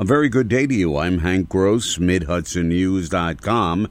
A very good day to you. I'm Hank Gross, MidHudsonNews.com.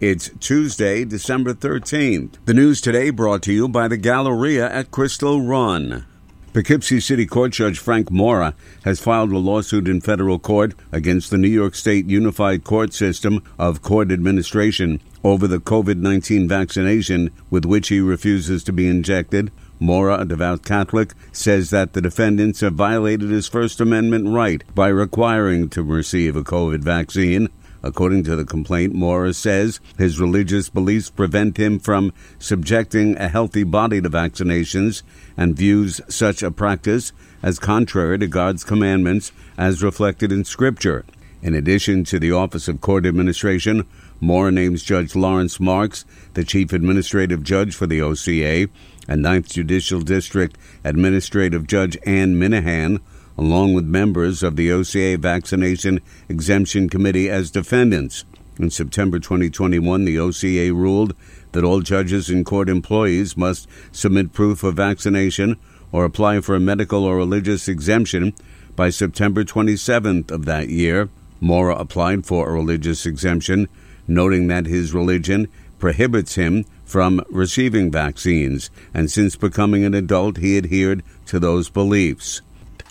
It's Tuesday, December 13th. The news today brought to you by the Galleria at Crystal Run. Poughkeepsie City Court Judge Frank Mora has filed a lawsuit in federal court against the New York State Unified Court System of Court Administration over the COVID 19 vaccination with which he refuses to be injected. Mora, a devout Catholic, says that the defendants have violated his First Amendment right by requiring to receive a COVID vaccine. According to the complaint, Mora says his religious beliefs prevent him from subjecting a healthy body to vaccinations and views such a practice as contrary to God's commandments as reflected in Scripture. In addition to the Office of Court Administration, Mora names Judge Lawrence Marks, the Chief Administrative Judge for the OCA, and Ninth Judicial District Administrative Judge Ann Minihan along with members of the OCA Vaccination Exemption Committee as defendants. In September 2021, the OCA ruled that all judges and court employees must submit proof of vaccination or apply for a medical or religious exemption by September 27th of that year. Mora applied for a religious exemption, noting that his religion prohibits him from receiving vaccines, and since becoming an adult, he adhered to those beliefs.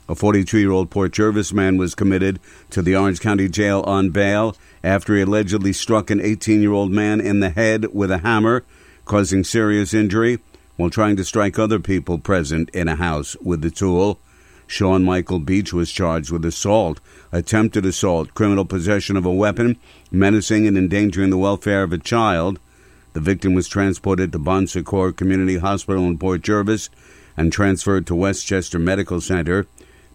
A 42 year old Port Jervis man was committed to the Orange County Jail on bail after he allegedly struck an 18 year old man in the head with a hammer, causing serious injury while trying to strike other people present in a house with the tool. Sean Michael Beach was charged with assault, attempted assault, criminal possession of a weapon, menacing and endangering the welfare of a child. The victim was transported to Bon Secours Community Hospital in Port Jervis and transferred to Westchester Medical Center.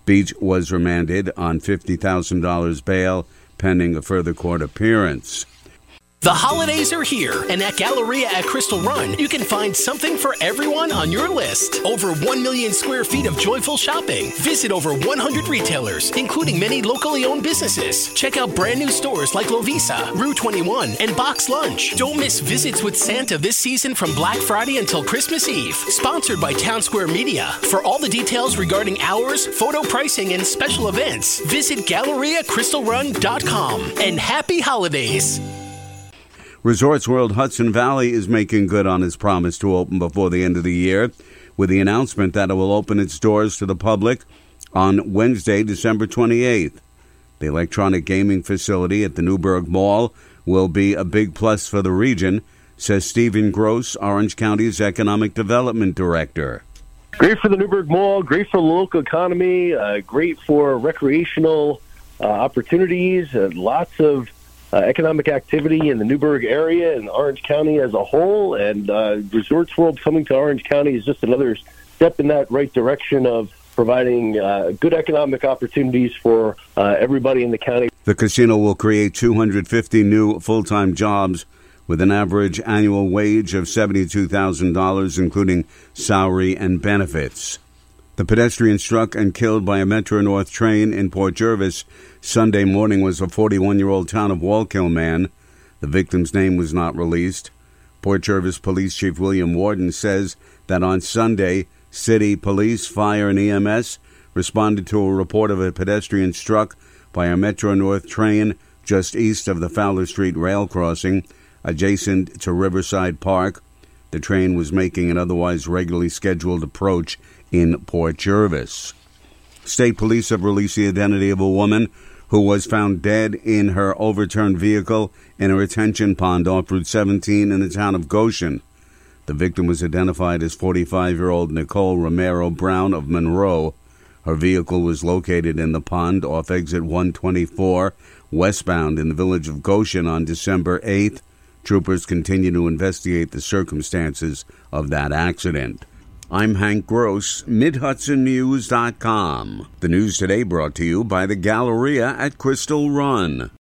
Beach was remanded on $50,000 bail pending a further court appearance. The holidays are here, and at Galleria at Crystal Run, you can find something for everyone on your list. Over 1 million square feet of joyful shopping. Visit over 100 retailers, including many locally owned businesses. Check out brand new stores like Lovisa, Rue 21, and Box Lunch. Don't miss Visits with Santa this season from Black Friday until Christmas Eve. Sponsored by Town Square Media. For all the details regarding hours, photo pricing, and special events, visit GalleriaCrystalRun.com. And happy holidays! Resorts World Hudson Valley is making good on its promise to open before the end of the year with the announcement that it will open its doors to the public on Wednesday, December 28th. The electronic gaming facility at the Newburgh Mall will be a big plus for the region, says Stephen Gross, Orange County's Economic Development Director. Great for the Newburgh Mall, great for the local economy, uh, great for recreational uh, opportunities, uh, lots of uh, economic activity in the Newburgh area and Orange County as a whole. And uh, Resorts World coming to Orange County is just another step in that right direction of providing uh, good economic opportunities for uh, everybody in the county. The casino will create 250 new full time jobs with an average annual wage of $72,000, including salary and benefits. The pedestrian struck and killed by a Metro North train in Port Jervis Sunday morning was a 41 year old town of Wallkill man. The victim's name was not released. Port Jervis Police Chief William Worden says that on Sunday, city police, fire, and EMS responded to a report of a pedestrian struck by a Metro North train just east of the Fowler Street rail crossing, adjacent to Riverside Park. The train was making an otherwise regularly scheduled approach in Port Jervis. State police have released the identity of a woman who was found dead in her overturned vehicle in a retention pond off Route 17 in the town of Goshen. The victim was identified as 45 year old Nicole Romero Brown of Monroe. Her vehicle was located in the pond off exit 124 westbound in the village of Goshen on December 8th. Troopers continue to investigate the circumstances of that accident. I'm Hank Gross, MidHudsonNews.com. The news today brought to you by the Galleria at Crystal Run.